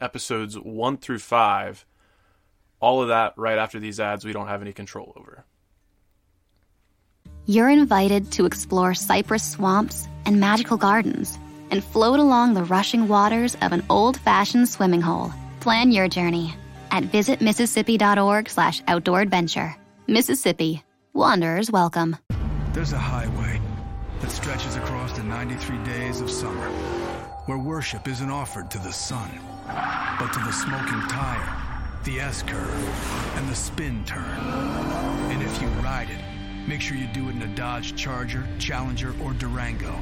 episodes one through five. All of that right after these ads we don't have any control over. You're invited to explore cypress swamps and magical gardens and float along the rushing waters of an old-fashioned swimming hole. Plan your journey at visitmississippi.org slash outdoor adventure. Mississippi. Wanderers welcome. There's a highway that stretches across the 93 days of summer where worship isn't offered to the sun, but to the smoking tire, the S curve, and the spin turn. And if you ride it, make sure you do it in a Dodge Charger, Challenger, or Durango.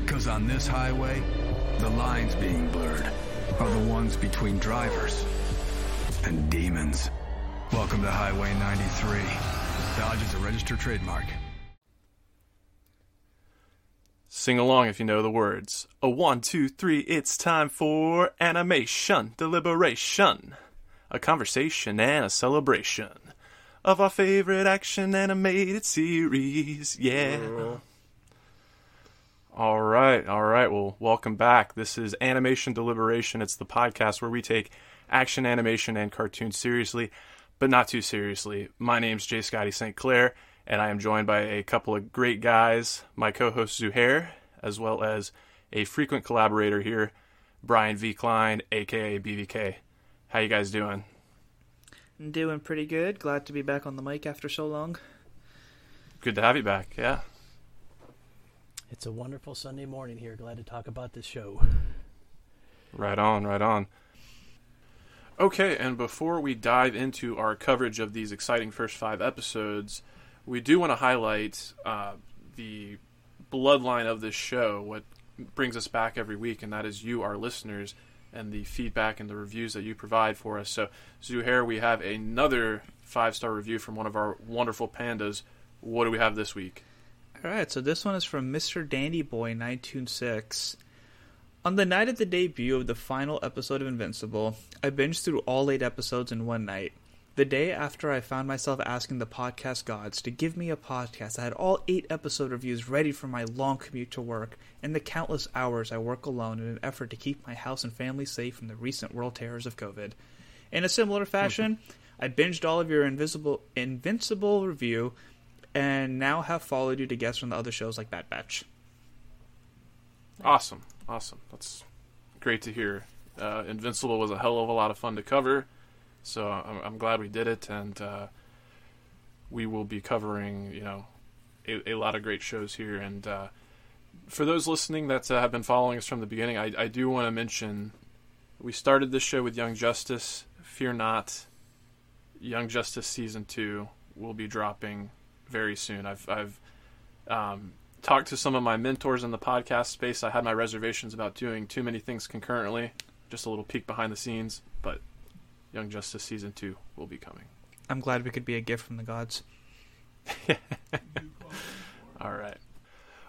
Because on this highway, the lines being blurred are the ones between drivers and demons. Welcome to Highway 93. Dodge is a registered trademark. Sing along if you know the words. A one, two, three, it's time for animation deliberation. A conversation and a celebration of our favorite action animated series. Yeah. Uh-huh. All right, all right. Well, welcome back. This is Animation Deliberation. It's the podcast where we take action animation and cartoons seriously, but not too seriously. My name's Jay Scotty St. Clair, and I am joined by a couple of great guys, my co-host Zuhair, as well as a frequent collaborator here, Brian V. Klein, aka BVK. How you guys doing? I'm doing pretty good. Glad to be back on the mic after so long. Good to have you back. Yeah. It's a wonderful Sunday morning here. Glad to talk about this show. Right on, right on. Okay, and before we dive into our coverage of these exciting first five episodes, we do want to highlight uh, the bloodline of this show, what brings us back every week, and that is you, our listeners, and the feedback and the reviews that you provide for us. So, Zuhair, we have another five star review from one of our wonderful pandas. What do we have this week? All right, so this one is from Mr. Dandy Boy 926. On the night of the debut of the final episode of Invincible, I binged through all eight episodes in one night. The day after I found myself asking the podcast gods to give me a podcast that had all eight episode reviews ready for my long commute to work and the countless hours I work alone in an effort to keep my house and family safe from the recent world terrors of COVID. In a similar fashion, I binged all of your invisible invincible review and now have followed you to guests from the other shows like Bad Batch. Awesome, awesome. That's great to hear. Uh, Invincible was a hell of a lot of fun to cover, so I'm, I'm glad we did it, and uh, we will be covering, you know, a, a lot of great shows here. And uh, for those listening that uh, have been following us from the beginning, I, I do want to mention we started this show with Young Justice. Fear not, Young Justice season two will be dropping very soon. I've I've um, talked to some of my mentors in the podcast space. I had my reservations about doing too many things concurrently. Just a little peek behind the scenes, but Young Justice season two will be coming. I'm glad we could be a gift from the gods. All right.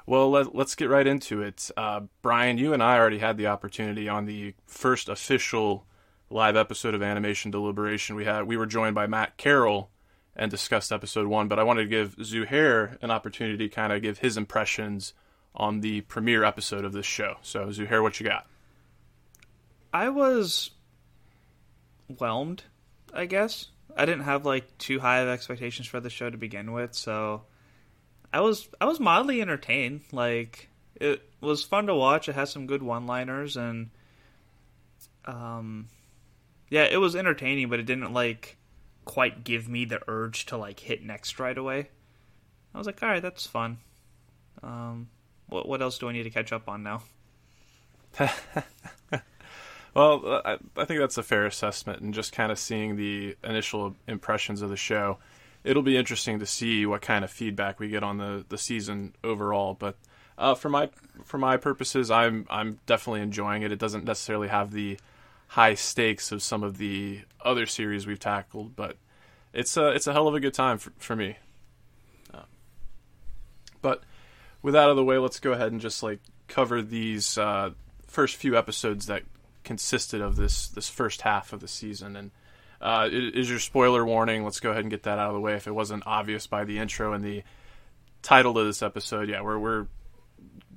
Well, let, us get right into it. Uh, Brian, you and I already had the opportunity on the first official live episode of Animation Deliberation. We had we were joined by Matt Carroll and discussed episode one, but I wanted to give Zuhair an opportunity to kind of give his impressions on the premiere episode of this show. So, Zuhair, what you got? I was whelmed, I guess. I didn't have like too high of expectations for the show to begin with, so I was I was mildly entertained. Like it was fun to watch. It had some good one-liners and um yeah, it was entertaining, but it didn't like quite give me the urge to like hit next right away. I was like, all right, that's fun. Um, what what else do I need to catch up on now? well, I, I think that's a fair assessment, and just kind of seeing the initial impressions of the show, it'll be interesting to see what kind of feedback we get on the, the season overall. But uh, for my for my purposes, I'm I'm definitely enjoying it. It doesn't necessarily have the high stakes of some of the other series we've tackled, but it's a it's a hell of a good time for, for me. Uh, but with that out of the way, let's go ahead and just like cover these uh, first few episodes that consisted of this this first half of the season. And uh, is your spoiler warning? Let's go ahead and get that out of the way. If it wasn't obvious by the intro and the title of this episode, yeah, we're we're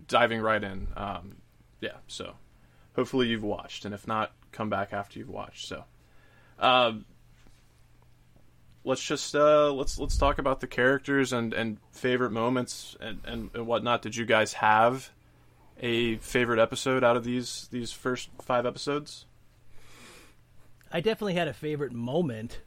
diving right in. Um, yeah, so hopefully you've watched, and if not, come back after you've watched. So. Um, let's just uh, let's let's talk about the characters and, and favorite moments and, and, and whatnot. Did you guys have a favorite episode out of these these first five episodes? I definitely had a favorite moment.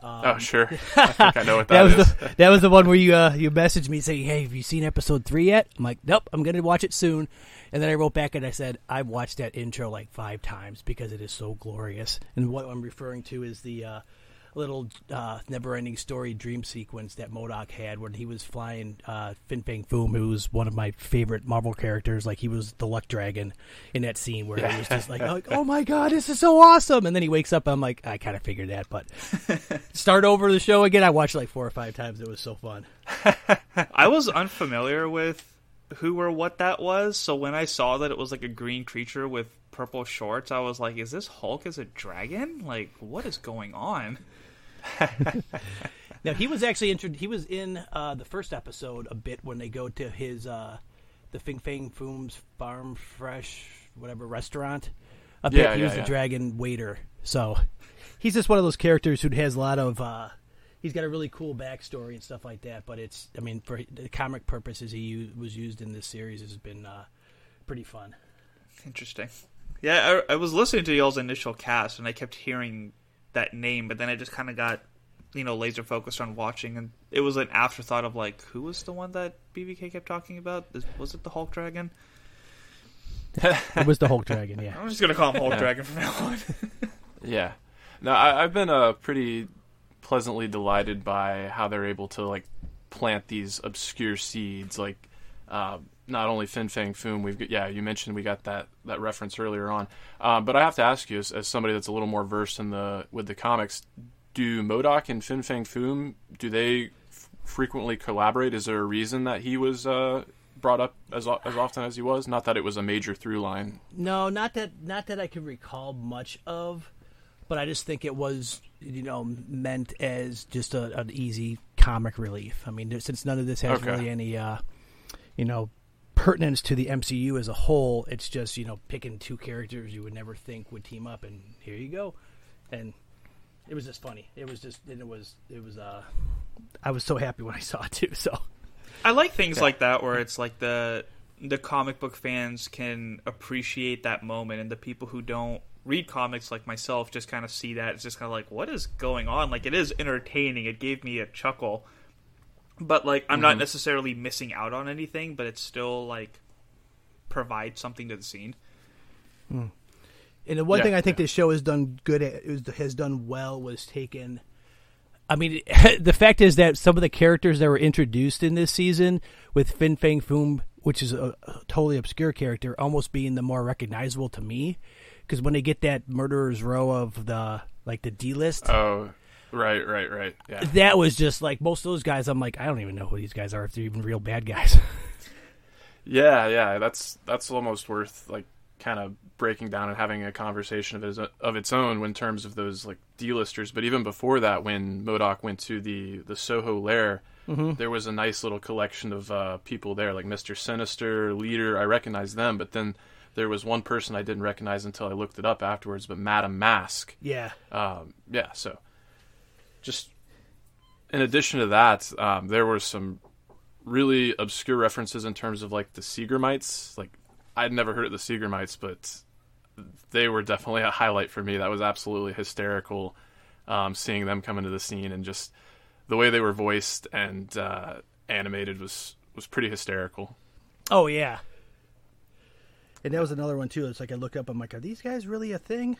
Um, oh sure, I think I know what that, that was is. The, that was the one where you uh, you messaged me saying, "Hey, have you seen episode three yet?" I'm like, "Nope, I'm gonna watch it soon." And then I wrote back and I said, "I've watched that intro like five times because it is so glorious." And what I'm referring to is the uh, little uh, never-ending story dream sequence that MODOK had when he was flying uh, Fin Fang Foom, who was one of my favorite Marvel characters. Like he was the Luck Dragon in that scene where he was just like, "Oh my god, this is so awesome!" And then he wakes up. I'm like, I kind of figured that, but start over the show again. I watched like four or five times. It was so fun. I was unfamiliar with who or what that was, so when I saw that it was like a green creature with purple shorts, I was like, "Is this Hulk as a dragon? Like, what is going on?" now he was actually intro- he was in uh, the first episode a bit when they go to his uh, the Fin Fang Foom's Farm Fresh whatever restaurant. A bit Yeah, he yeah, was the yeah. dragon waiter, so he's just one of those characters who has a lot of. Uh, he's got a really cool backstory and stuff like that. But it's I mean for the comic purposes he u- was used in this series has been uh, pretty fun. Interesting. Yeah, I, I was listening to y'all's initial cast, and I kept hearing that name, but then I just kind of got, you know, laser focused on watching, and it was an afterthought of like, who was the one that BVK kept talking about? Was it the Hulk Dragon? It was the Hulk dragon, yeah. I'm just gonna call him Hulk Dragon from now on. Yeah. No, I, I've been uh, pretty pleasantly delighted by how they're able to like plant these obscure seeds. Like, uh, not only Fin Fang Foom, we've got, yeah, you mentioned we got that that reference earlier on. Uh, but I have to ask you, as, as somebody that's a little more versed in the with the comics, do MODOK and Fin Fang Foom do they f- frequently collaborate? Is there a reason that he was uh, brought up as as often as he was? Not that it was a major through line. No, not that not that I can recall much of, but I just think it was you know meant as just a, an easy comic relief. I mean, since none of this has Okay. really any uh, you know pertinence to the MCU as a whole, it's just you know picking two characters you would never think would team up, and here you go, and it was just funny. It was just and it was it was uh, I was so happy when I saw it too. So I like things like that where it's like the the comic book fans can appreciate that moment, and the people who don't read comics like myself just kind of see that. It's just kind of like, what is going on? Like it is entertaining. It gave me a chuckle, but like I'm not mm-hmm. necessarily missing out on anything. But it still like provides something to the scene. Hmm. And the one Yeah, thing I think yeah. this show has done good at, has done well was taken. I mean, the fact is that some of the characters that were introduced in this season, with Fin Fang Foom, which is a, a totally obscure character, almost being the more recognizable to me, because when they get that murderer's row of the like the D list, Oh, right, right, right. Yeah. that was just like most of those guys. I'm like, I don't even know who these guys are if they're even real bad guys. Yeah, yeah, that's that's almost worth like kind of breaking down and having a conversation of its, of its own in terms of those like D-listers. But even before that, when MODOK went to the the Soho lair, there was a nice little collection of uh, people there, like Mister Sinister, Leader. I recognized them, but then there was one person I didn't recognize until I looked it up afterwards. But Madame Mask, yeah, um, yeah, so just in addition to that, um, there were some really obscure references in terms of like the Seagramites. Like I'd never heard of the Seagramites, but they were definitely a highlight for me. That was absolutely hysterical um, seeing them come into the scene and just the way they were voiced and uh, animated was was pretty hysterical. oh yeah. And that was another one too. It's like I look up, I'm like, are these guys really a thing?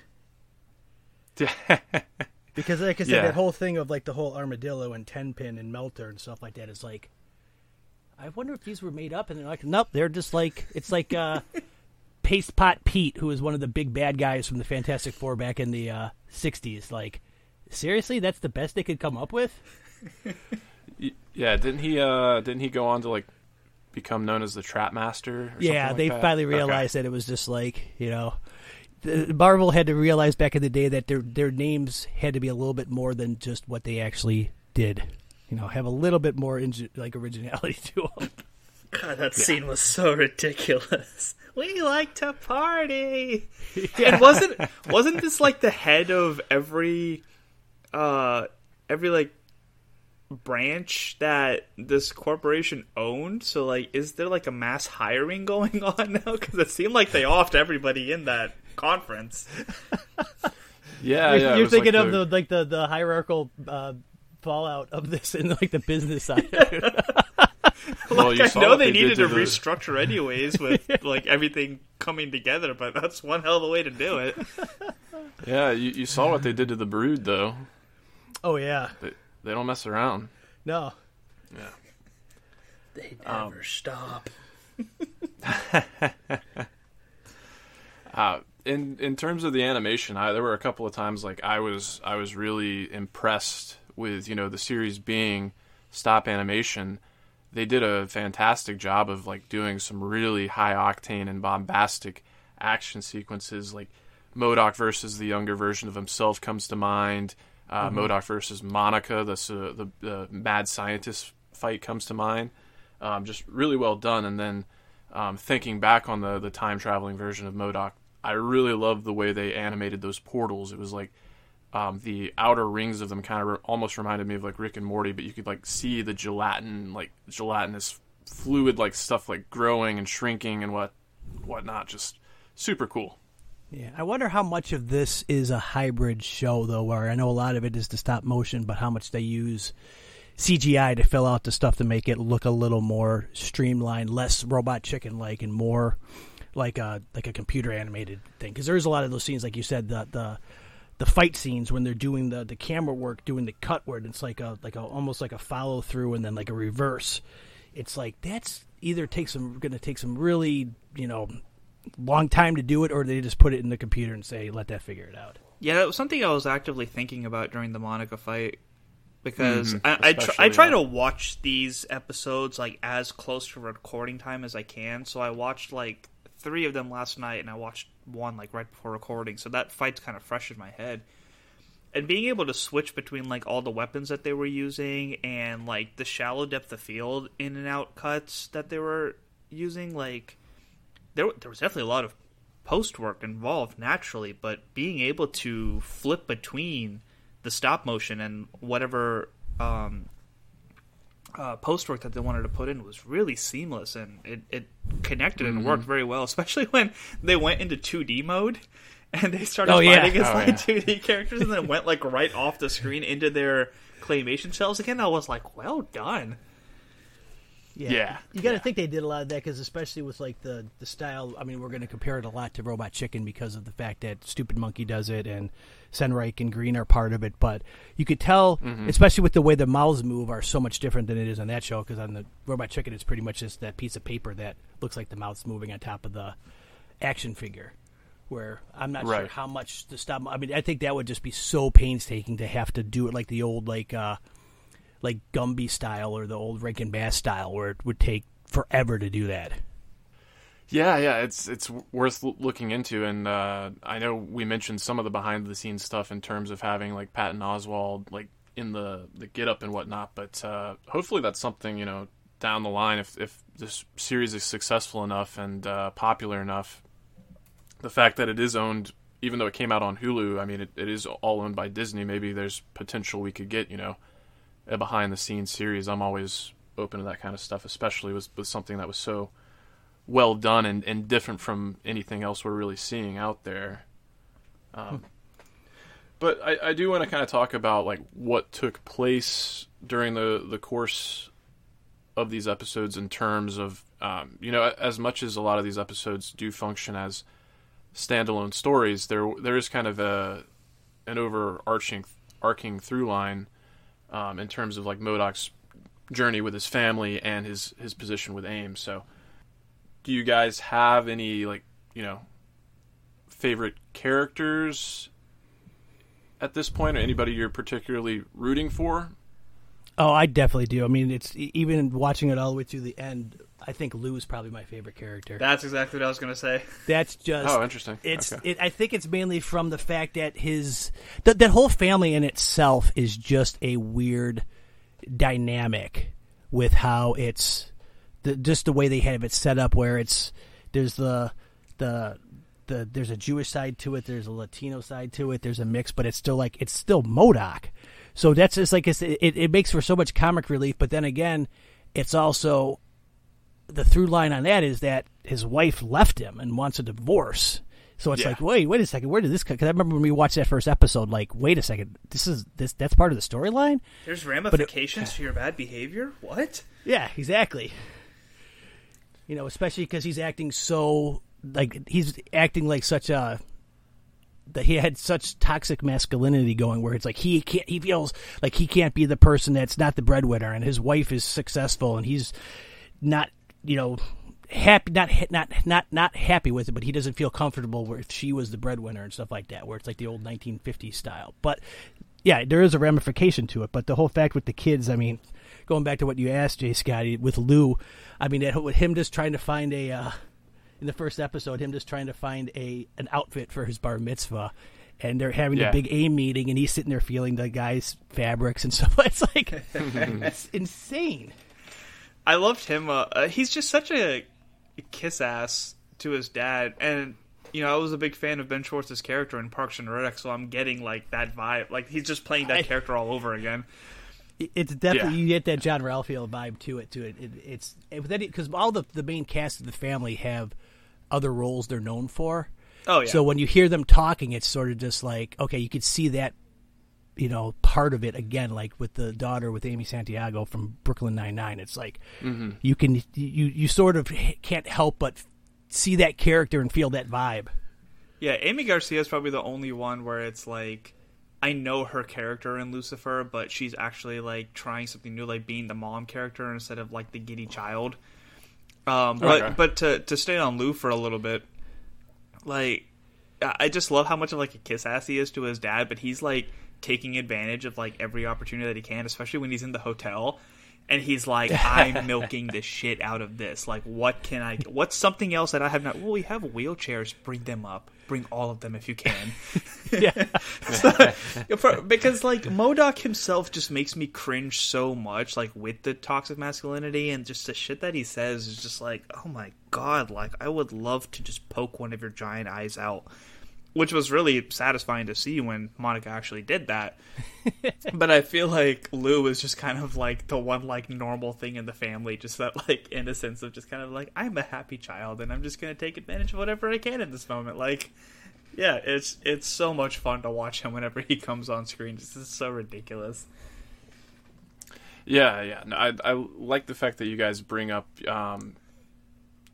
Because, like I said, Yeah. that whole thing of like the whole armadillo and ten pin and melter and stuff like that is like, I wonder if these were made up. And they're like, nope, they're just like it's like uh, Paste Pot Pete, who is one of the big bad guys from the Fantastic Four back in the uh, '60s. Like, seriously, that's the best they could come up with. Yeah, didn't he? Uh, didn't he go on to like become known as the Trap Master? Or Yeah, something like they finally Okay. realized that it was just like you know, the, Marvel had to realize back in the day that their their names had to be a little bit more than just what they actually did. You know, have a little bit more like originality to them. God, that scene was so ridiculous. We like to party. And wasn't wasn't this like the head of every uh every like branch that this corporation owned? So like is there like a mass hiring going on now cuz it seemed like they offed everybody in that conference. Yeah, you're yeah. you're thinking like of the like the the hierarchical uh, fallout of this in like the business side. Well, you I know what they, needed to the- restructure anyways with like everything coming together, but that's one hell of a way to do it. Yeah, you, you saw what they did to the Brood, though. oh yeah, They, they don't mess around. no. Yeah. They never stop. Uh, in in terms of the animation, I, there were a couple of times like I was I was really impressed with you know the series being stop animation. They did a fantastic job of like doing some really high octane and bombastic action sequences. Like MODOK versus the younger version of himself comes to mind. Uh, MODOK versus Monica, the, the the mad scientist fight comes to mind. Um, just really well done. And then um, thinking back on the the time traveling version of MODOK, I really loved the way they animated those portals. It was like um, the outer rings of them kind of re- almost reminded me of like Rick and Morty, but you could like see the gelatin, like gelatinous fluid, like stuff like growing and shrinking and what whatnot. Just super cool. Yeah, I wonder how much of this is a hybrid show, though. Where I know a lot of it is the stop motion, but how much they use CGI to fill out the stuff to make it look a little more streamlined, less robot chicken like, and more like a like a computer animated thing. Because there's a lot of those scenes, like you said, the the the fight scenes when they're doing the the camera work, doing the cut where it's like a like a almost like a follow through and then like a reverse. It's like that's either takes some going to take some really you know long time to do it, or they just put it in the computer and say, "Let that figure it out." Yeah, that was something I was actively thinking about during the Monica fight because Mhm, I I, tr- I try yeah. to watch these episodes like as close to recording time as I can. So I watched like three of them last night, and I watched one like right before recording. So that fight's kind of fresh in my head. And being able to switch between like all the weapons that they were using and like the shallow depth of field in and out cuts that they were using, like there there was definitely a lot of post work involved naturally, but being able to flip between the stop motion and whatever um, uh, post work that they wanted to put in was really seamless and it, it connected and worked very well, especially when they went into 2D mode and they started Oh, yeah. as Oh, like yeah. 2D characters and then went like right off the screen into their claymation shells again. I was like, well done. Yeah, you got to think they did a lot of that because, especially with like the the style. I mean, we're going to compare it a lot to Robot Chicken because of the fact that Stupid Monkey does it and Senreich and Green are part of it. But you could tell, especially with the way the mouths move, are so much different than it is on that show. Because on the Robot Chicken, it's pretty much just that piece of paper that looks like the mouth's moving on top of the action figure. Where I'm not sure how much the stop. I mean, I think that would just be so painstaking to have to do it like the old like. uh like Gumby style or the old Rankin Bass style, where it would take forever to do that. Yeah, yeah, it's it's worth looking into, and uh, I know we mentioned some of the behind the scenes stuff in terms of having like Patton Oswalt like in the the get up and whatnot, but uh, hopefully that's something you know down the line if if this series is successful enough and uh, popular enough, the fact that it is owned, even though it came out on Hulu, I mean it, it is all owned by Disney. Maybe there's potential we could get you know a behind the scenes series. I'm always open to that kind of stuff, especially with with something that was so well done and, and different from anything else we're really seeing out there. Um, but I, I do want to kind of talk about like what took place during the the course of these episodes in terms of um, you know as much as a lot of these episodes do function as standalone stories, there there is kind of a an overarching arcing through line um, in terms of like MODOK's journey with his family and his his position with AIM. So do you guys have any like you know, favorite characters at this point, or anybody you're particularly rooting for? Oh, I definitely do. I mean, it's even watching it all the way through the end. I think Lou is probably my favorite character. That's exactly what I was gonna say. That's just Oh, interesting. It's Okay. it, I think it's mainly from the fact that his that that whole family in itself is just a weird dynamic with how it's the, just the way they have it set up where it's there's the the the there's a Jewish side to it, there's a Latino side to it, there's a mix, but it's still like it's still MODOK. So that's just like it's, it it makes for so much comic relief, but then again, it's also the through line on that is that his wife left him and wants a divorce. So it's Yeah. like, wait, wait a second, where did this? Come Because I remember when we watched that first episode, like, wait a second, this is this that's part of the storyline. There's ramifications to your bad behavior. What? Yeah, exactly. You know, especially because he's acting so like he's acting like such a that he had such toxic masculinity going where it's like he can't he feels like he can't be the person that's not the breadwinner and his wife is successful and he's not you know happy not not not not happy with it but he doesn't feel comfortable where if she was the breadwinner and stuff like that where it's like the old 1950s style but yeah there is a ramification to it but the whole fact with the kids i mean going back to what you asked jay scotty with lou i mean with him just trying to find a uh in the first episode, him just trying to find a an outfit for his bar mitzvah, and they're having Yeah. a big AIM meeting, and he's sitting there feeling the guy's fabrics and stuff. It's like it's insane. I loved him. Uh, uh, he's just such a kiss ass to his dad, and you know I was a big fan of Ben Schwartz's character in Parks and Rec, so I'm getting like that vibe. Like he's just playing that I- character all over again. It's definitely Yeah. you get that Jean-Ralphio vibe to it. To it, it it's because all the the main cast of the family have other roles they're known for. Oh yeah. So when you hear them talking, it's sort of just like okay, you could see that you know part of it again, like with the daughter with Amy Santiago from Brooklyn Nine Nine. It's like you can you you sort of can't help but see that character and feel that vibe. Yeah, Aimee Garcia is probably the only one where it's like I know her character in Lucifer, but she's actually like trying something new, like being the mom character instead of like the giddy child. Um, but Okay. but to to stay on Lou for a little bit, like I I just love how much of like a kiss ass he is to his dad, but he's like taking advantage of like every opportunity that he can, especially when he's in the hotel. And he's like, I'm milking the shit out of this. Like, what can I? What's something else that I have not? Well, we have wheelchairs. Bring them up. Bring all of them if you can. Yeah, So, for- because like MODOK himself just makes me cringe so much, like with the toxic masculinity and just the shit that he says is just like, oh my god, like I would love to just poke one of your giant eyes out. Which was really satisfying to see when Monica actually did that. but I feel like Lou is just kind of like the one like normal thing in the family, just that like innocence of just kind of like I'm a happy child and I'm just gonna take advantage of whatever I can in this moment. Like yeah, it's it's so much fun to watch him whenever he comes on screen. This is so ridiculous. Yeah, yeah. No, I I like the fact that you guys bring up, um,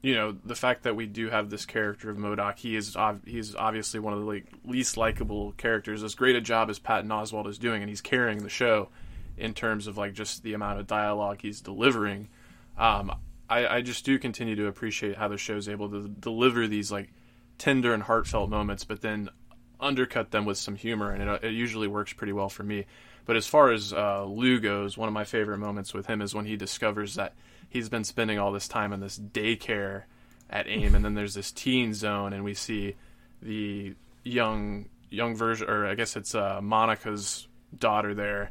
you know, the fact that we do have this character of MODOK. He is ob- he's obviously one of the like, least likable characters. As great a job as Patton Oswalt is doing, and he's carrying the show in terms of like just the amount of dialogue he's delivering. Um, I, I just do continue to appreciate how the show's able to deliver these like tender and heartfelt moments, but then undercut them with some humor, and it, it usually works pretty well for me. But as far as uh, Lou goes, one of my favorite moments with him is when he discovers that he's been spending all this time in this daycare at AIM, and then there's this teen zone, and we see the young young version, or I guess it's uh, Monica's daughter there,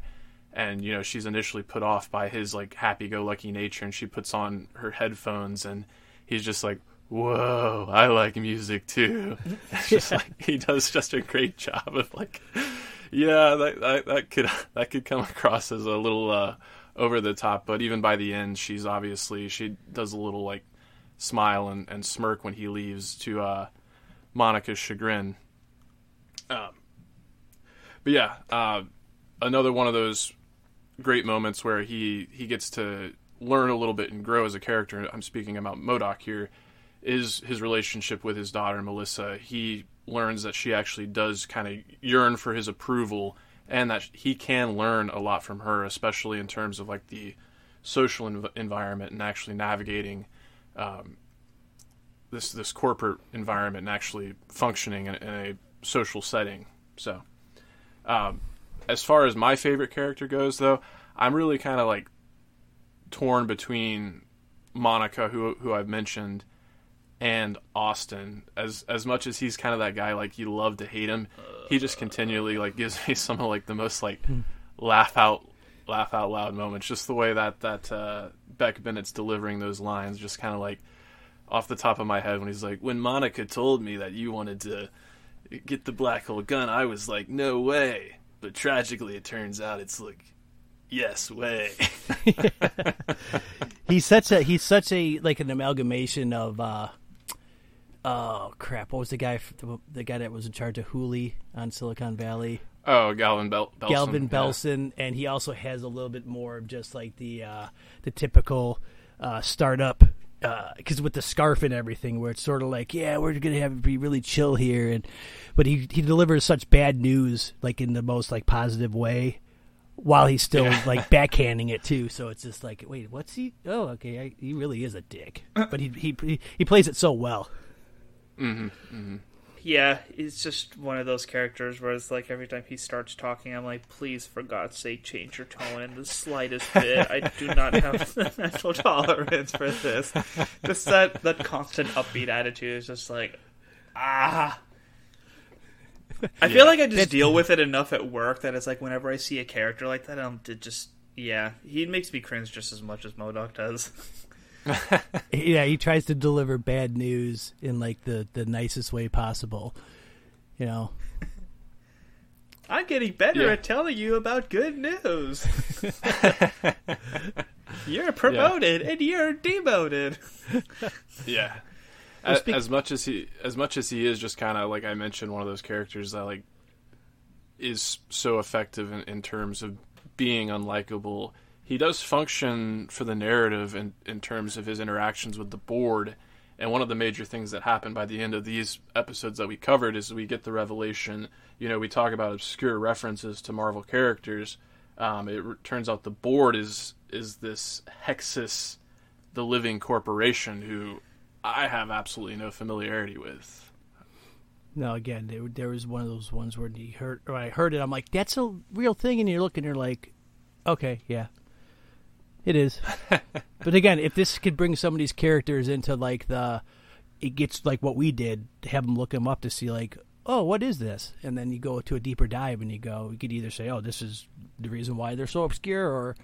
and you know she's initially put off by his like happy-go-lucky nature, and she puts on her headphones, and he's just like, "Whoa, I like music too." It's just like he does just a great job of like, yeah, that, that that could that could come across as a little uh, over the top, but even by the end, she's obviously she does a little like smile and, and smirk when he leaves to uh, Monica's chagrin. Um, but yeah, uh, another one of those great moments where he he gets to learn a little bit and grow as a character. I'm speaking about MODOK here. Is his relationship with his daughter Melissa? He learns that she actually does kind of yearn for his approval, and that he can learn a lot from her, especially in terms of like the social env- environment and actually navigating um, this this corporate environment and actually functioning in, in a social setting. So, um, as far as my favorite character goes, though, I'm really kind of like torn between Monica, who who I've mentioned, and Austin. As as much as he's kind of that guy, like you love to hate him, he just continually like gives me some of like the most like laugh out laugh out loud moments. Just the way that that uh, Beck Bennett's delivering those lines, just kind of like off the top of my head when he's like, "When Monica told me that you wanted to get the black hole gun, I was like, no way." But tragically, it turns out it's like, yes way. he's such a he's such a like an amalgamation of uh oh crap what was the guy the, the guy that was in charge of Hooli on Silicon Valley oh, Gavin Bel- Belson. Gavin yeah. Belson and he also has a little bit more of just like the uh the typical uh startup because with the scarf and everything, where it's sort of like, yeah, we're gonna have to be really chill here, and but he he delivers such bad news like in the most like positive way, while he's still Yeah. like backhanding it too. So it's just like, wait, what's he? Oh, okay, I, he really is a dick, but he he, he plays it so well. Yeah, it's just one of those characters where it's like every time he starts talking, I'm like, please, for God's sake, change your tone in the slightest bit. I do not have the mental tolerance for this. Just that, that constant upbeat attitude is just like, ah. I feel like I just deal with it enough at work that it's like whenever I see a character like that, I'm just, yeah, he makes me cringe just as much as MODOK does. Yeah, he tries to deliver bad news in like the the nicest way possible. You know, I'm getting better Yeah. at telling you about good news. you're promoted and you're demoted. Yeah. As, speak- as much as he, as much as he is, just kind of like I mentioned, one of those characters that like is so effective in, in terms of being unlikable. He does function for the narrative in in terms of his interactions with the board. And one of the major things that happened by the end of these episodes that we covered is we get the revelation. You know, we talk about obscure references to Marvel characters. Um, it r- turns out the board is is this Hexus, the living corporation, who I have absolutely no familiarity with. no, again, there there was one of those ones where he heard or I heard it. I'm like, that's a real thing, and you're looking, you're like, okay, yeah, it is. but again, if this could bring some of these characters into like the, it gets like what we did, to have them look them up to see like, oh, what is this? And then you go to a deeper dive, and you go, you could either say, oh, this is the reason why they're so obscure, or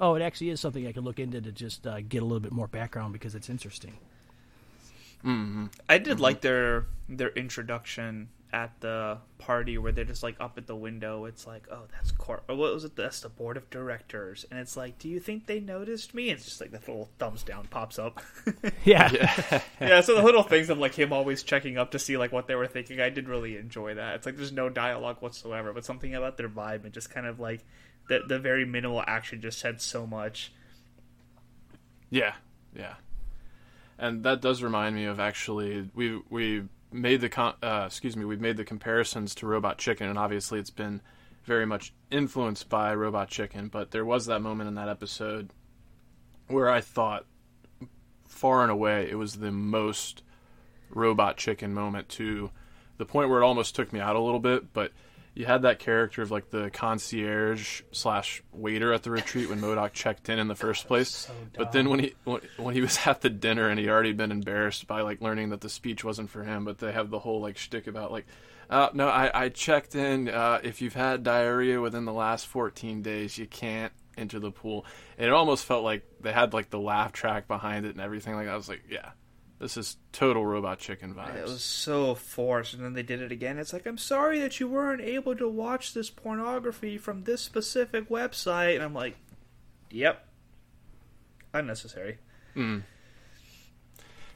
oh, it actually is something I could look into to just uh, get a little bit more background because it's interesting. I did like their their introduction at the party where they're just like up at the window. It's like, oh, that's court. or what was it? That's the board of directors, and it's like, do you think they noticed me? It's just like that little thumbs down pops up. Yeah, yeah, so the little things of like him always checking up to see like what they were thinking, I did really enjoy that. It's like there's no dialogue whatsoever, but something about their vibe and just kind of like the the very minimal action just said so much. Yeah, yeah, and that does remind me of actually we we made the con- uh, excuse me we've made the comparisons to Robot Chicken, and obviously it's been very much influenced by Robot Chicken. But there was that moment in that episode where I thought far and away it was the most Robot Chicken moment to the point where it almost took me out a little bit, but. You had that character of like the concierge slash waiter at the retreat when MODOK checked in in the first place. but then when he when, when he was at the dinner and he'd already been embarrassed by like learning that the speech wasn't for him, but they have the whole like shtick about like, uh, no, I, I checked in. Uh, if you've had diarrhea within the last 14 days, you can't enter the pool. And it almost felt like they had like the laugh track behind it and everything. Like I was like, yeah, this is total Robot Chicken vibes. It was so forced, and then they did it again. It's like, I'm sorry that you weren't able to watch this pornography from this specific website. And I'm like, yep. Unnecessary.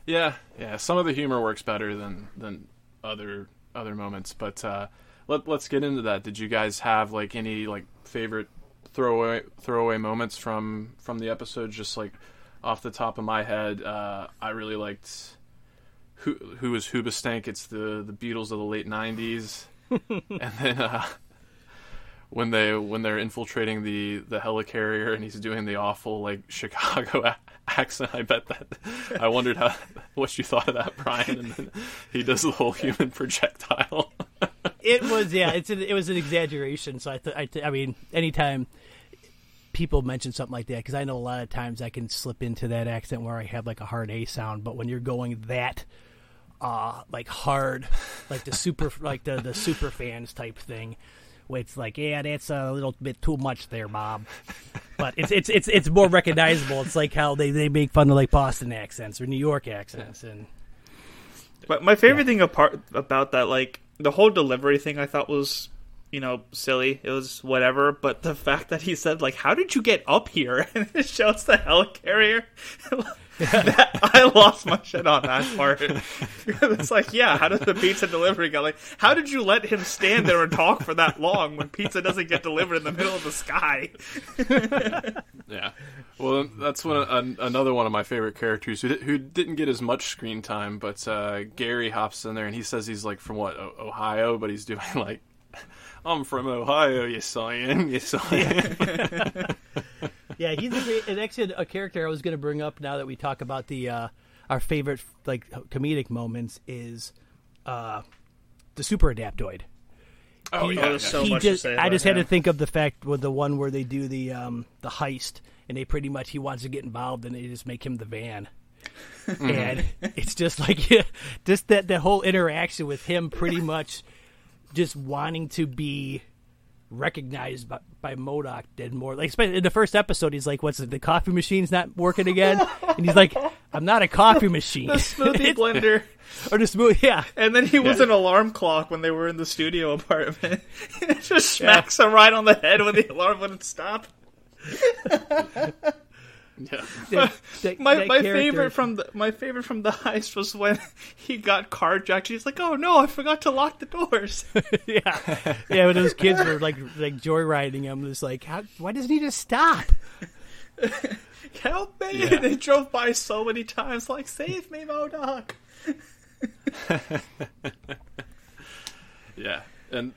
Yeah, yeah. Some of the humor works better than than other other moments, but uh, let let's get into that. Did you guys have like any like favorite throwaway throwaway moments from from the episode? Just like off the top of my head, uh, I really liked who who is Hoobastank. It's the the Beatles of the late '90s, and then. Uh, when they when they're infiltrating the the helicarrier and he's doing the awful like Chicago a- accent. I bet that. I wondered how what you thought of that, Brian. And then he does the whole human projectile. it was yeah. It's an, it was an exaggeration. So I th- I, th- I mean, anytime people mention something like that, because I know a lot of times I can slip into that accent where I have like a hard A sound, but when you're going that uh like hard, like the super like the the super fans type thing. where It's like, yeah, that's a little bit too much there, Bob. But it's it's it's it's more recognizable. It's like how they, they make fun of like Boston accents or New York accents, and But my favorite thing apart about that, like the whole delivery thing, I thought was, you know, silly. It was whatever. But the fact that he said, like, "How did you get up here?" and it shows the helicarrier. that, I lost my shit on that part. it's like, yeah, how does the pizza delivery guy like? How did you let him stand there and talk for that long when pizza doesn't get delivered in the middle of the sky? Yeah. Well, that's one an, another one of my favorite characters who who didn't get as much screen time, but uh, Gary hops in there and he says he's like from what Ohio, but he's doing like I'm from Ohio, yes I am, yes I am. Yeah, he's a great, and actually a character I was going to bring up now that we talk about the uh, our favorite like comedic moments is uh, the super adaptoid. Oh He- yeah, there's so he much to just, say I about just had to think of the fact with the one where they do the um, the heist, and they pretty much he wants to get involved, and they just make him the van. and it's just like yeah, just that the whole interaction with him pretty much just wanting to be recognized by, by MODOK did more like especially in the first episode he's like what's it the coffee machine's not working again and he's like I'm not a coffee machine The smoothie blender. or the smooth yeah And then he was an alarm clock when they were in the studio apartment. it just smacks him right on the head when the alarm wouldn't stop. Yeah. That- that- My that my character- favorite from the my favorite from the heist was when he got carjacked. He's like, "Oh no, I forgot to lock the doors." yeah, yeah. When those kids were like like joyriding him, it's like, how, why doesn't he just stop? Help me! And they drove by so many times, like, "Save me, MODOK!" Yeah, and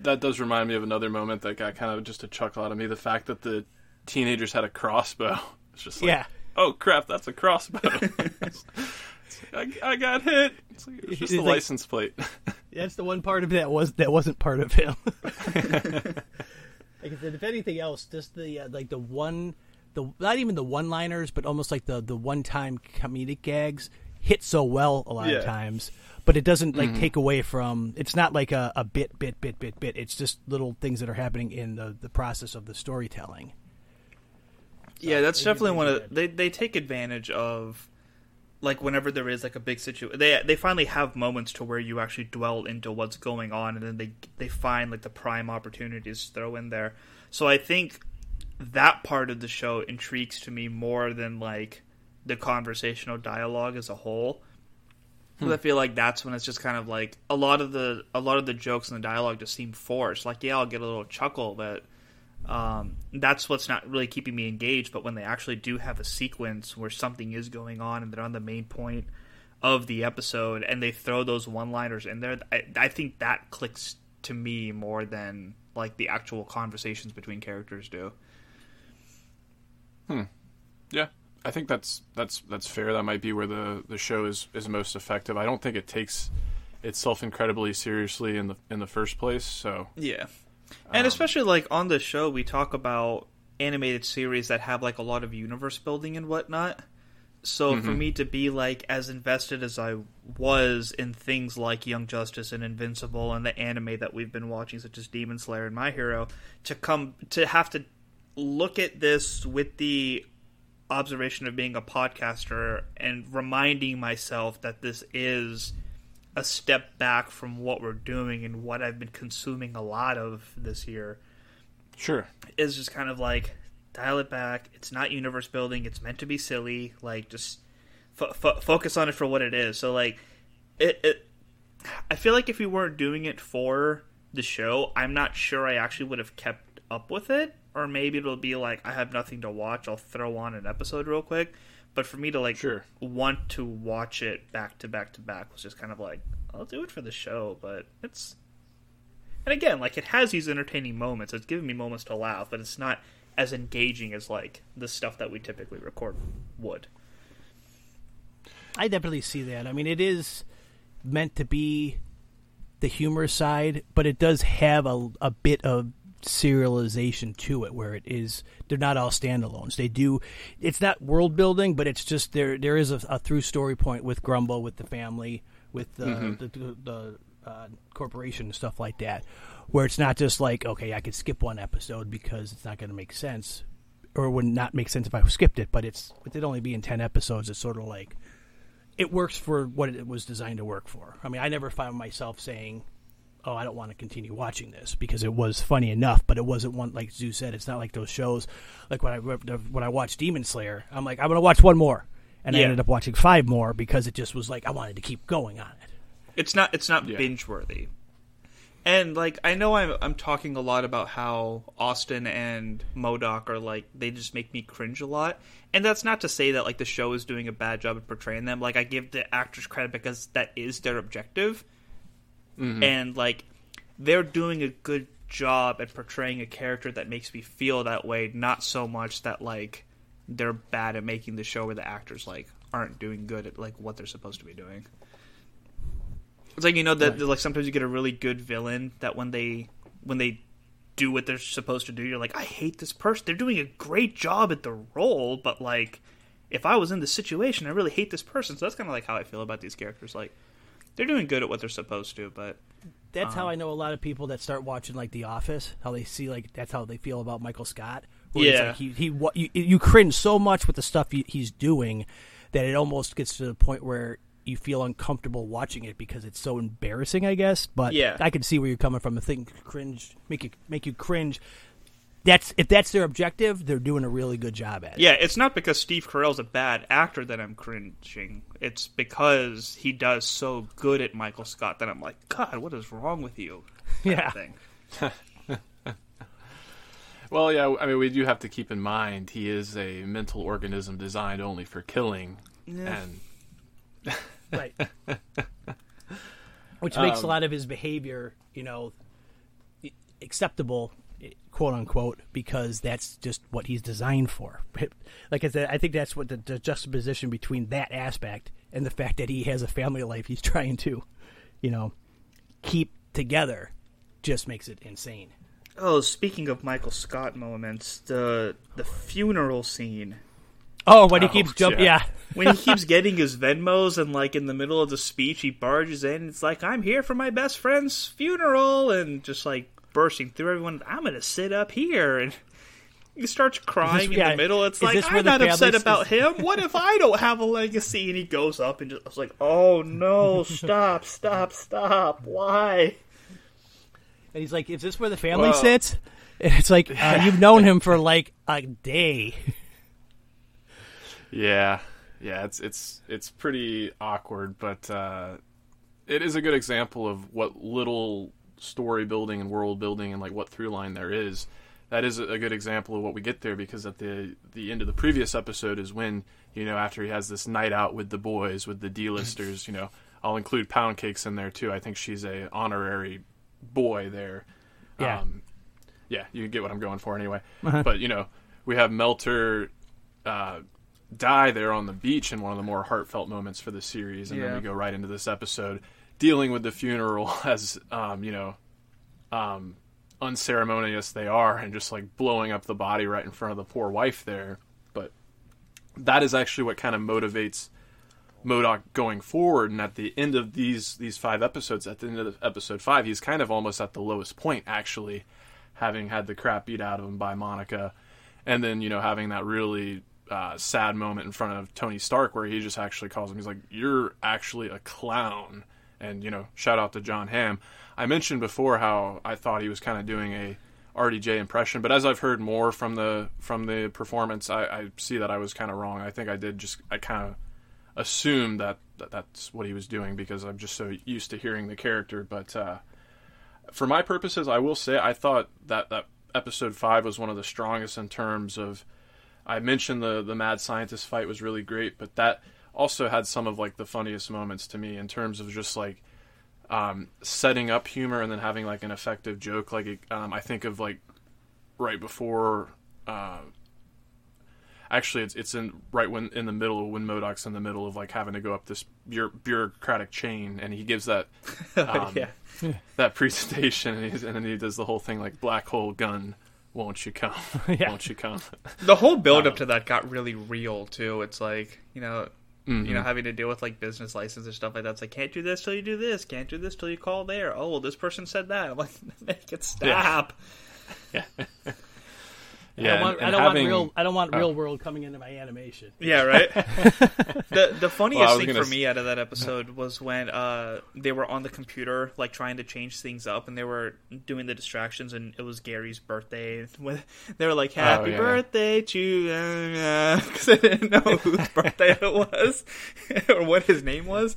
that does remind me of another moment that got kind of just a chuckle out of me. The fact that the teenagers had a crossbow. It's just like, Yeah. oh crap, that's a crossbow. I, I got hit. It's, like, it's just a like- license plate. That's the one part of it that was that wasn't part of him. like I said, if anything else, just the uh, like the one, the not even the one-liners, but almost like the the one-time comedic gags hit so well a lot Yeah. of times. But it doesn't like take away from. It's not like a, a bit, bit, bit, bit, bit. It's just little things that are happening in the the process of the storytelling. Yeah, that's definitely one of they they take advantage of like whenever there is like a big situation they they finally have moments to where you actually dwell into what's going on and then they they find like the prime opportunities to throw in there. So I think that part of the show intrigues to me more than like the conversational dialogue as a whole. 'Cause I feel like that's when it's just kind of like a lot of the a lot of the jokes and the dialogue just seem forced. Like yeah, I'll get a little chuckle, but um, that's what's not really keeping me engaged. But when they actually do have a sequence where something is going on and they're on the main point of the episode and they throw those one-liners in there, I, I think that clicks to me more than like the actual conversations between characters do. Hmm. yeah, I think that's that's that's fair. That might be where the the show is is most effective. I don't think it takes itself incredibly seriously in the in the first place. So Yeah. And um, especially like on the show we talk about animated series that have like a lot of universe building and whatnot. So for mm-hmm. me to be like as invested as I was in things like Young Justice and Invincible and the anime that we've been watching such as Demon Slayer and My Hero to come to have to look at this with the observation of being a podcaster and reminding myself that this is a step back from what we're doing and what I've been consuming a lot of this year sure, is just kind of like dial it back. It's not universe building. It's meant to be silly. Like just fo- fo- focus on it for what it is. So like it, it. I feel like if we weren't doing it for the show, I'm not sure I actually would have kept up with it. Or maybe it'll be like I have nothing to watch. I'll throw on an episode real quick. But for me to like Sure. want to watch it back to back to back was just kind of like I'll do it for the show. But it's and again, like it has these entertaining moments. It's giving me moments to laugh, but it's not as engaging as like the stuff that we typically record would. I definitely see that. I mean, it is meant to be the humor side, but it does have a a bit of serialization to it where it is they're not all standalones they do it's not world building but it's just there there is a, a through story point with grumble with the family with the Mm-hmm. the, the, the uh, corporation and stuff like that where it's not just like okay i could skip one episode because it's not going to make sense or it would not make sense if i skipped it but it's with it only being 10 episodes it's sort of like it works for what it was designed to work for. I mean, I never found myself saying, "Oh, I don't want to continue watching this" because it was funny enough, but it wasn't one like Zoo said. It's not like those shows. Like when I when I watched Demon Slayer, I'm like, I'm gonna watch one more, and I ended up watching five more because it just was like I wanted to keep going on it. It's not it's not Yeah. binge worthy. And like I know I'm I'm talking a lot about how Austin and MODOK are like they just make me cringe a lot. And that's not to say that like the show is doing a bad job of portraying them. Like I give the actors credit because that is their objective. Mm-hmm. And like they're doing a good job at portraying a character that makes me feel that way, not so much that like they're bad at making the show where the actors like aren't doing good at like what they're supposed to be doing. It's like you know that like sometimes you get a really good villain that when they when they do what they're supposed to do, you're like, I hate this person. They're doing a great job at the role, but like if I was in the situation, I really hate this person. So that's kind of like how I feel about these characters. Like they're doing good at what they're supposed to, but That's how um, I know a lot of people that start watching like The Office. How they see like that's how they feel about Michael Scott. Yeah. like he he what you, you cringe so much with the stuff he, he's doing that it almost gets to the point where you feel uncomfortable watching it because it's so embarrassing. I guess, but Yeah. I can see where you're coming from. A thing cringe make you make you cringe. That's if that's their objective, they're doing a really good job at it. yeah, it's not because Steve Carell's a bad actor that I'm cringing. It's because he does so good at Michael Scott that I'm like, God, what is wrong with you? kind of Yeah. thing. Well, yeah, I mean, we do have to keep in mind he is a mental organism designed only for killing, and right. Which makes a Um, lot of his behavior, you know, acceptable, quote unquote, because that's just what he's designed for. Like I said, I think that's what the, the juxtaposition between that aspect and the fact that he has a family life he's trying to, you know, keep together just makes it insane. Oh, speaking of Michael Scott moments, the the funeral scene Oh, when he Oh, keeps jumping, yeah. yeah. when he keeps getting his Venmos and like in the middle of the speech he barges in. It's like I'm here for my best friend's funeral and just like bursting through everyone. I'm gonna sit up here and. He starts crying in yeah, the middle. It's like I'm not upset family about him. What if I don't have a legacy? And he goes up and just I was like, "Oh no! Stop! Stop! Stop! Why?" And he's like, "Is this where the family Well- sits?" And it's like uh, you've known him for like a day. yeah, yeah, it's it's it's pretty awkward, but uh, it is a good example of what little story building and world building and like what through line there is. That is a good example of what we get there because at the the end of the previous episode is when you know after he has this night out with the boys with the D-listers, you know, I'll include Pound Cakes in there too. I think she's a honorary boy there. Yeah. Um, yeah, you get what I'm going for anyway. But you know, we have Melter uh, die there on the beach in one of the more heartfelt moments for the series, and then we go right into this episode dealing with the funeral as um, you know, um, unceremonious they are, and just like blowing up the body right in front of the poor wife there. But that is actually what kind of motivates MODOK going forward. And at the end of these these five episodes, at the end of episode five, he's kind of almost at the lowest point, actually, having had the crap beat out of him by Monica, and then you know having that really uh, sad moment in front of Tony Stark where he just actually calls him. He's like, "You're actually a clown." And you know, shout out to Jon Hamm. I mentioned before how I thought he was kind of doing a RDJ impression, but as I've heard more from the from the performance, I, I see that I was kind of wrong. I think I did just I kind of assumed that, that that's what he was doing because I'm just so used to hearing the character. But uh, for my purposes, I will say I thought that that episode five was one of the strongest in terms of. I mentioned the the mad scientist fight was really great, but that also had some of like the funniest moments to me in terms of just like um, setting up humor and then having like an effective joke. Like it, um, I think of like right before. Uh, actually it's it's in right when in the middle of when MODOK's in the middle of like having to go up this bureaucratic chain, and he gives that um, yeah. that presentation, and, he's, and then he does the whole thing like black hole gun. Won't you come? Yeah. Won't you come? The whole build up to that got really real too. It's like you know, you know, mm-hmm. having to deal with like business license and stuff like that. It's like can't do this till you do this, can't do this till you call there. Oh, well, this person said that. I'm like, make it stop. I don't want, and- I don't having- want real. I don't want oh. real world coming into my animation. Yeah, right. the the funniest Well, thing for s- me out of that episode was when uh they were on the computer like trying to change things up and they were doing the distractions and it was Gary's birthday. When they were like "Happy yeah. birthday to," because I didn't know whose birthday it was or what his name was.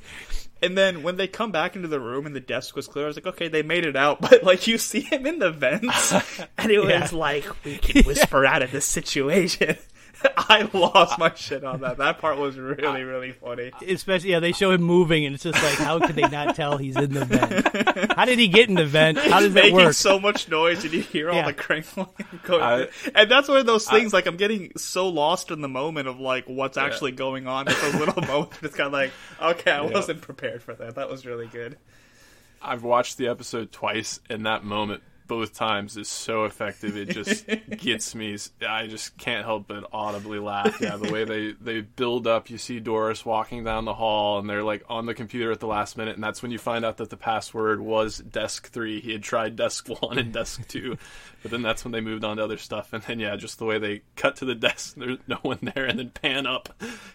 And then when they come back into the room and the desk was clear, I was like, okay, they made it out. But like you see him in the vents, and it was Yeah. like we can whisper out of this situation. I lost my shit on that. That part was really, really funny. Especially, yeah, they show him moving, and it's just like, how could they not tell he's in the vent? How did he get in the vent? How does that Making work? so much noise, and you hear all Yeah. the crinkling. going I- and that's one of those things. like I'm getting so lost in the moment of like what's actually going on at those little moments. It's kind of like, okay, I wasn't prepared for that. That was really good. I've watched the episode twice, and that moment both times is so effective. It just gets me. I just can't help but audibly laugh. Yeah, the way they they build up. You see Doris walking down the hall, and they're like on the computer at the last minute, and that's when you find out that the password was desk three. He had tried desk one and desk two, but then that's when they moved on to other stuff. And then yeah, just the way they cut to the desk, there's no one there, and then pan up,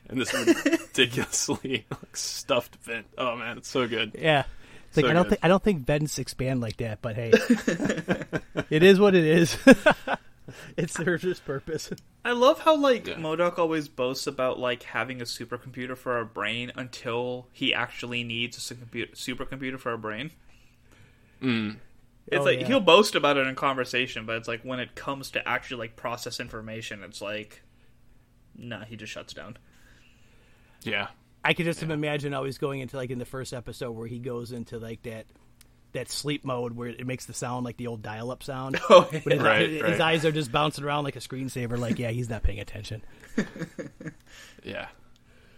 and this ridiculously like, stuffed vent. Oh man, it's so good. Yeah. It's like So I don't good. think I don't think vents expand like that, but hey, it is what it is. it serves its purpose. I love how like Yeah. MODOK always boasts about like having a supercomputer for our brain until he actually needs a supercomputer, supercomputer for our brain. Mm. It's Oh, like yeah. he'll boast about it in conversation, but it's like when it comes to actually like process information, it's like, nah, he just shuts down. Yeah. I could just imagine always going into like in the first episode where he goes into like that that sleep mode where it makes the sound like the old dial-up sound. Oh, But his, Right, his right. eyes are just bouncing around like a screensaver. Like, yeah, he's not paying attention. Yeah.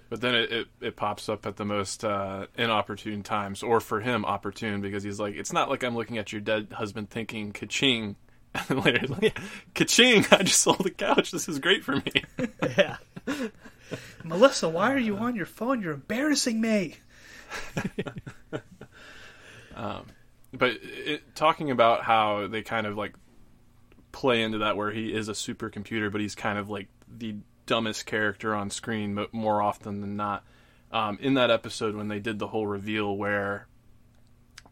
But then it, it, it pops up at the most uh, inopportune times, or for him, opportune, because he's like, it's not like I'm looking at your dead husband thinking, ka-ching. And then later, he's like, ka-ching, I just sold a couch. This is great for me. Yeah. Melissa, why are you on your phone? You're embarrassing me. but it, talking about how they kind of like play into that where he is a supercomputer, but he's kind of like the dumbest character on screen mo- more often than not. Um, in that episode, when they did the whole reveal where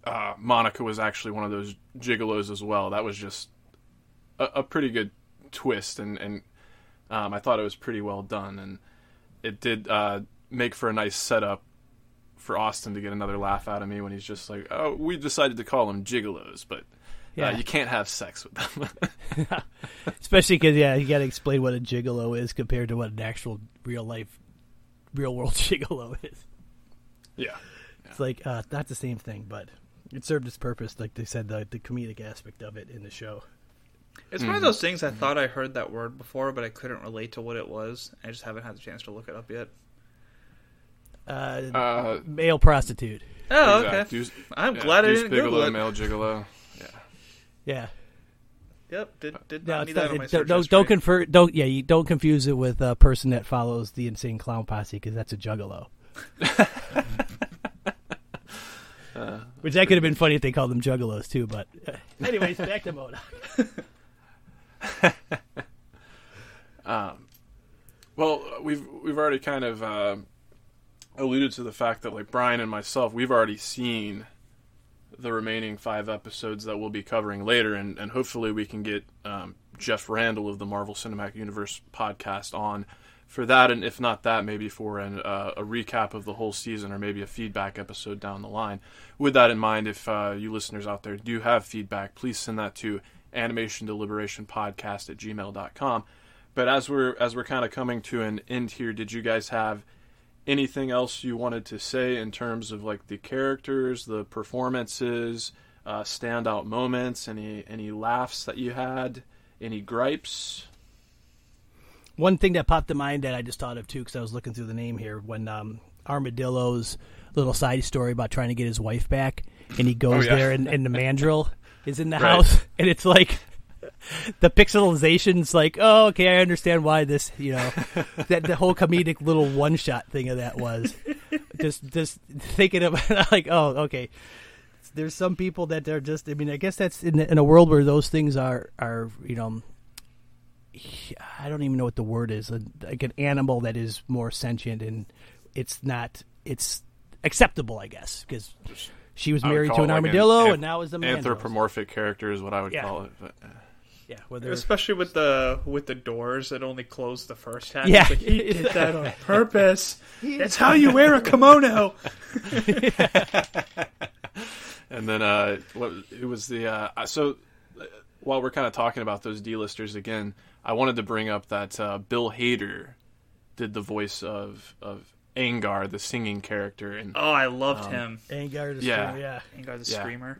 uh, Monica was actually one of those gigolos as well, that was just a, a pretty good twist, and and um, I thought it was pretty well done, and it did uh, make for a nice setup for Austin to get another laugh out of me when he's just like, "Oh, we decided to call them gigolos, but Yeah. uh, you can't have sex with them." Especially because yeah, you got to explain what a gigolo is compared to what an actual real life, real world gigolo is. yeah, It's like uh, not the same thing, but it served its purpose. Like they said, the the comedic aspect of it in the show. It's one of those things I thought I heard that word before, but I couldn't relate to what it was. I just haven't had the chance to look it up yet. Uh, uh, male prostitute. Oh, okay. Deuce- I'm yeah, glad I didn't Google it. male gigolo. Yeah, Yeah. Yep, did, did No, not it's need that on my it- search don't don't, history. don't confer don't yeah you don't confuse it with a person that follows the insane clown posse because that's a juggalo. Which that could have been funny if they called them juggalos too, but uh, anyways, back to MODOK. Well, we've we've already kind of uh, alluded to the fact that like Brian and myself, we've already seen the remaining five episodes that we'll be covering later, and, and hopefully we can get um, Jeff Randall of the Marvel Cinematic Universe podcast on for that, and if not that, maybe for an, uh, a recap of the whole season or maybe a feedback episode down the line. With that in mind, if uh, you listeners out there do have feedback, please send that to animation deliberation podcast at gmail.com. But as we're as we're kind of coming to an end here, did you guys have anything else you wanted to say in terms of like the characters, the performances, uh, standout moments, any any laughs that you had, any gripes? one thing that popped to mind that I just thought of too, because I was looking through the name here when um, Armadillo's little side story about trying to get his wife back, and he goes Oh, yeah. there, and, and the mandrill is in the Right. house, and it's like the pixelization's like, oh, okay, I understand why this, you know, that the whole comedic little one shot thing of that was just just thinking of like, oh, okay. There's some people that are just. I mean, I guess that's in in a world where those things are are you know. I don't even know what the word is. Like an animal that is more sentient and it's not. It's acceptable, I guess, because she was married to it an like armadillo, an and now is a man. Anthropomorphic character is what I would Yeah. call it. But, Yeah, whether Especially with the with the doors that only close the first half. Yeah. Like, he did that on purpose. That's how you wear a kimono. and then uh, what it was the uh, so uh, while we're kind of talking about those D-listers again, I wanted to bring up that uh, Bill Hader did the voice of of Angar, the singing character, and Oh, I loved um, him. Angar, the Yeah. Screamer, yeah. Angar the Yeah. Screamer.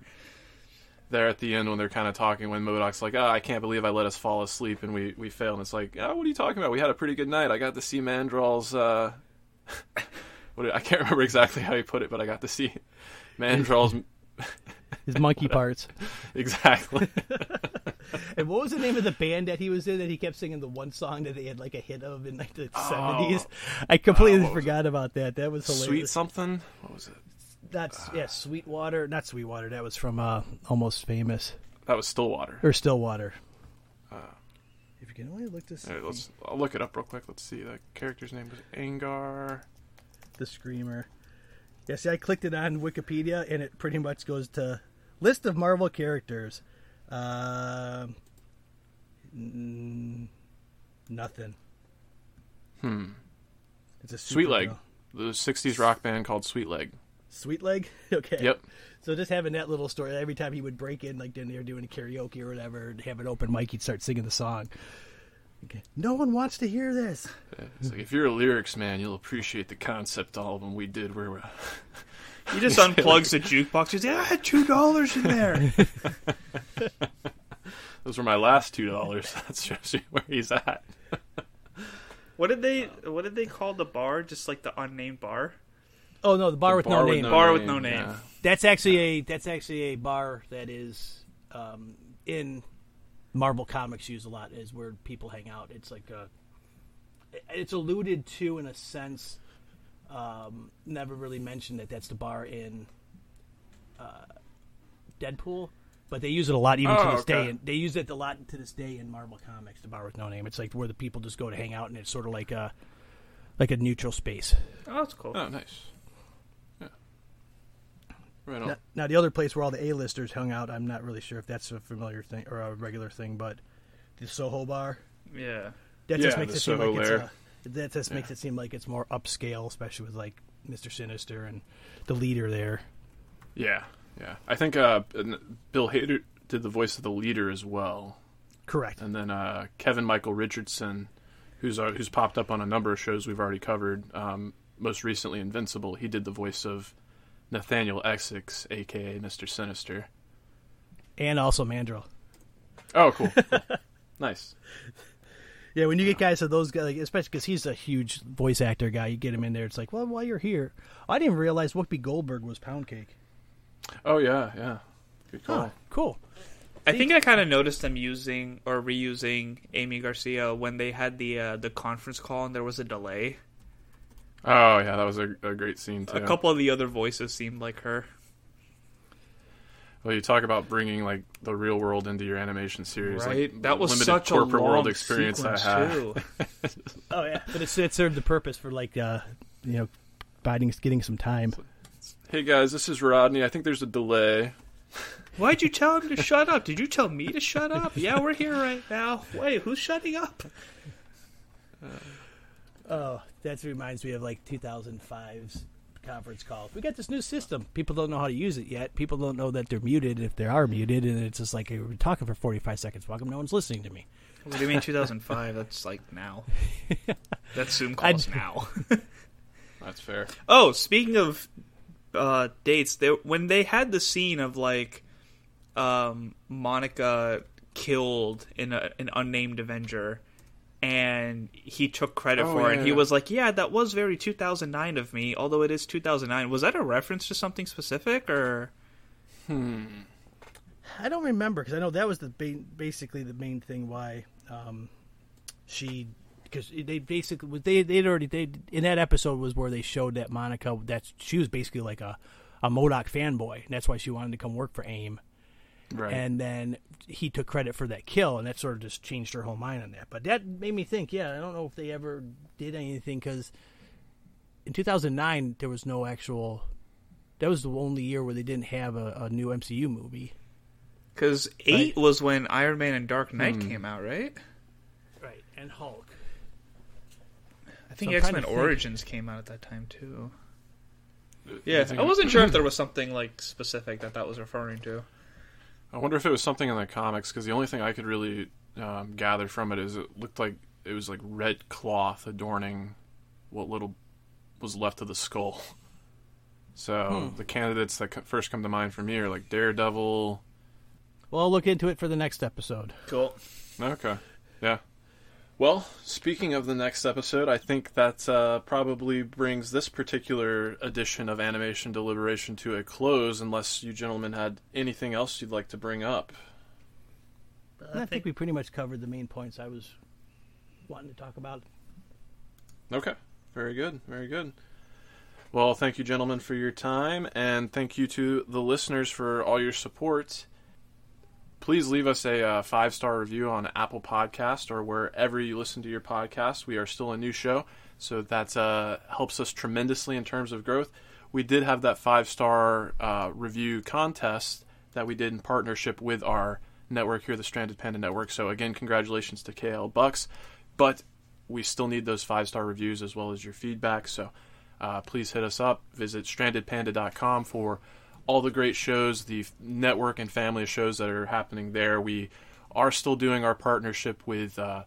there at the end when they're kind of talking when MODOK's like, "Oh, I can't believe I let us fall asleep and we we failed." And it's like, "Oh, what are you talking about? We had a pretty good night. I got to see Mandrill's uh what did- I can't remember exactly how he put it, but I got to see Mandrill's His monkey parts. exactly. And what was the name of the band that he was in that he kept singing the one song that they had like a hit of in like the seventies? I completely Oh, what was forgot about that. That was hilarious. Sweet something? What was it? That's yeah, Sweetwater, not Sweetwater. That was from uh, Almost Famous That was Stillwater. or Stillwater. if you can only look this, Hey, let's I'll look it up real quick. Let's see. The character's name was Angar. the Screamer. Yeah, see, I clicked it on Wikipedia, and it pretty much goes to list of Marvel characters. Um, mm, nothing. Hmm. It's a Sweet Leg. girl. The 60s rock band called Sweet Leg. Sweet Leg. Okay. Yep. So just having that little story every time he would break in, like then they were doing karaoke or whatever, and have an open mic, he'd start singing the song. Okay. No one wants to hear this. It's like if you're a lyrics man, you'll appreciate the concept album we did where we He just unplugs the jukebox. He's like, I had two dollars in there. those were my last two dollars. That's shows you where he's at. what did they What did they call the bar? Just like the unnamed bar. Oh no, the bar with Bar no name. Bar with no name. yeah. That's actually a that's actually a bar that is um, in Marvel Comics used a lot is where people hang out. It's like a, it's alluded to in a sense. Um, never really mentioned that that's the bar in uh, Deadpool, but they use it a lot even to Oh, this day. And they use it a lot to this day in Marvel Comics. The bar with no name. It's like where the people just go to hang out, and it's sort of like a like a neutral space. Oh, that's cool. Oh, nice. Yeah. Right on. Now, now, the other place where all the A-listers hung out, I'm not really sure if that's a familiar thing or a regular thing, but the Soho Bar. Yeah. That Yeah, just makes the it seem Soho like it's a, that just makes it seem like it's more upscale, especially with like Mister Sinister and the leader there. Yeah, yeah. I think uh, Bill Hader did the voice of the leader as well, Correct. and then uh, Kevin Michael Richardson, who's uh, who's popped up on a number of shows we've already covered. Um, most recently, Invincible. He did the voice of Nathaniel Essex, aka Mister Sinister. And also Mandrill. Oh. Cool. nice. Yeah, when you get guys of those guys, like, especially because he's a huge voice actor guy, you get him in there. It's like, well, while you're here, I didn't realize Whoopi Goldberg was Pound Cake. Oh yeah, yeah. Good call. Huh, cool. I think I kind of noticed them using or reusing Aimee Garcia when they had the uh, the conference call and there was a delay. Oh yeah, that was a, a great scene too. A couple of the other voices seemed like her. Well, you talk about bringing like the real world into your animation series, Right? Like, that the was limited such a corporate long world experience I sequence, had. too. Oh yeah, but it's, it served the purpose for like, uh, you know, biding, getting some time. Hey guys, this is Rodney. I think there's a delay. Why'd you tell him to shut up? Did you tell me to shut up? Yeah, we're here right now. Wait, who's shutting up? Oh, that reminds me of like 2005's conference call. We got this new system. People don't know how to use it yet. People don't know that they're muted if they are muted, and it's just like hey, we're talking for 45 seconds. Welcome, no one's listening to me? What do you mean 2005? That's like now. That's Zoom calls now. That's fair. Oh, speaking of uh, dates, they, when they had the scene of like um, Monica killed in a, an unnamed Avenger, and he took credit Oh, for it. yeah, And he was like, "Yeah, that was very 2009 of me, although it is 2009." Was that a reference to something specific or? Hmm I don't remember because I know that was the ba- basically the main thing why um, she because they basically they they'd already they in that episode was where they showed that Monica that she was basically like a a MODOK fanboy and that's why she wanted to come work for AIM Right. and then he took credit for that kill and that sort of just changed her whole mind on that but that made me think yeah I don't know if they ever did anything because in 2009 there was no actual that was the only year where they didn't have a, a new MCU movie. Because eight was when Iron Man and Dark Knight hmm. came out, right? Right, and Hulk. I think So X Men to think. Origins came out at that time too. Yeah, I wasn't sure if there was something like specific that that was referring to. I wonder if it was something in the comics because the only thing I could really um, gather from it is it looked like it was like red cloth adorning what little was left of the skull. So the candidates that first come to mind for me are like Daredevil. Well, I'll look into it for the next episode. Cool. Okay, yeah. Well, speaking of the next episode, I think that uh, probably brings this particular edition of Animation Deliberation to a close, unless you gentlemen had anything else you'd like to bring up. I think we pretty much covered the main points I was wanting to talk about. Okay. Very good. Very good. Well, thank you, gentlemen, for your time, and thank you to the listeners for all your support. Please leave us a uh, five star review on Apple Podcast or wherever you listen to your podcast. We are still a new show, so that uh, helps us tremendously in terms of growth. We did have that five star uh, review contest that we did in partnership with our network here, the Stranded Panda Network. So again, congratulations to KL Bucks, but we still need those five star reviews as well as your feedback. So uh, please hit us up. Visit strandedpanda.com for all the great shows, the network and family shows that are happening there. We are still doing our partnership with uh,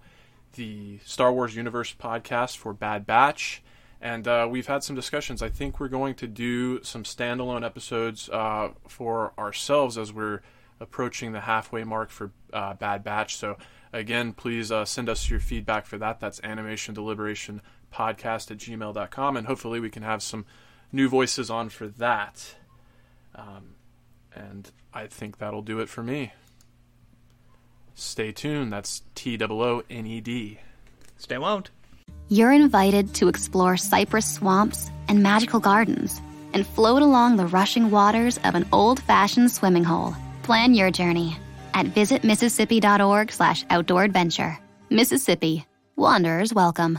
the Star Wars Universe podcast for Bad Batch. And uh, we've had some discussions. I think we're going to do some standalone episodes uh, for ourselves as we're approaching the halfway mark for uh, Bad Batch. So, again, please uh, send us your feedback for that. That's animation deliberation podcast at gmail.com. And hopefully, we can have some new voices on for that. Um, and I think that'll do it for me. Stay tuned. That's T O O N E D. Stay wound. You're invited to explore cypress swamps and magical gardens and float along the rushing waters of an old-fashioned swimming hole. Plan your journey at visitmississippi.org slash outdoor adventure. Mississippi. Wanderers welcome.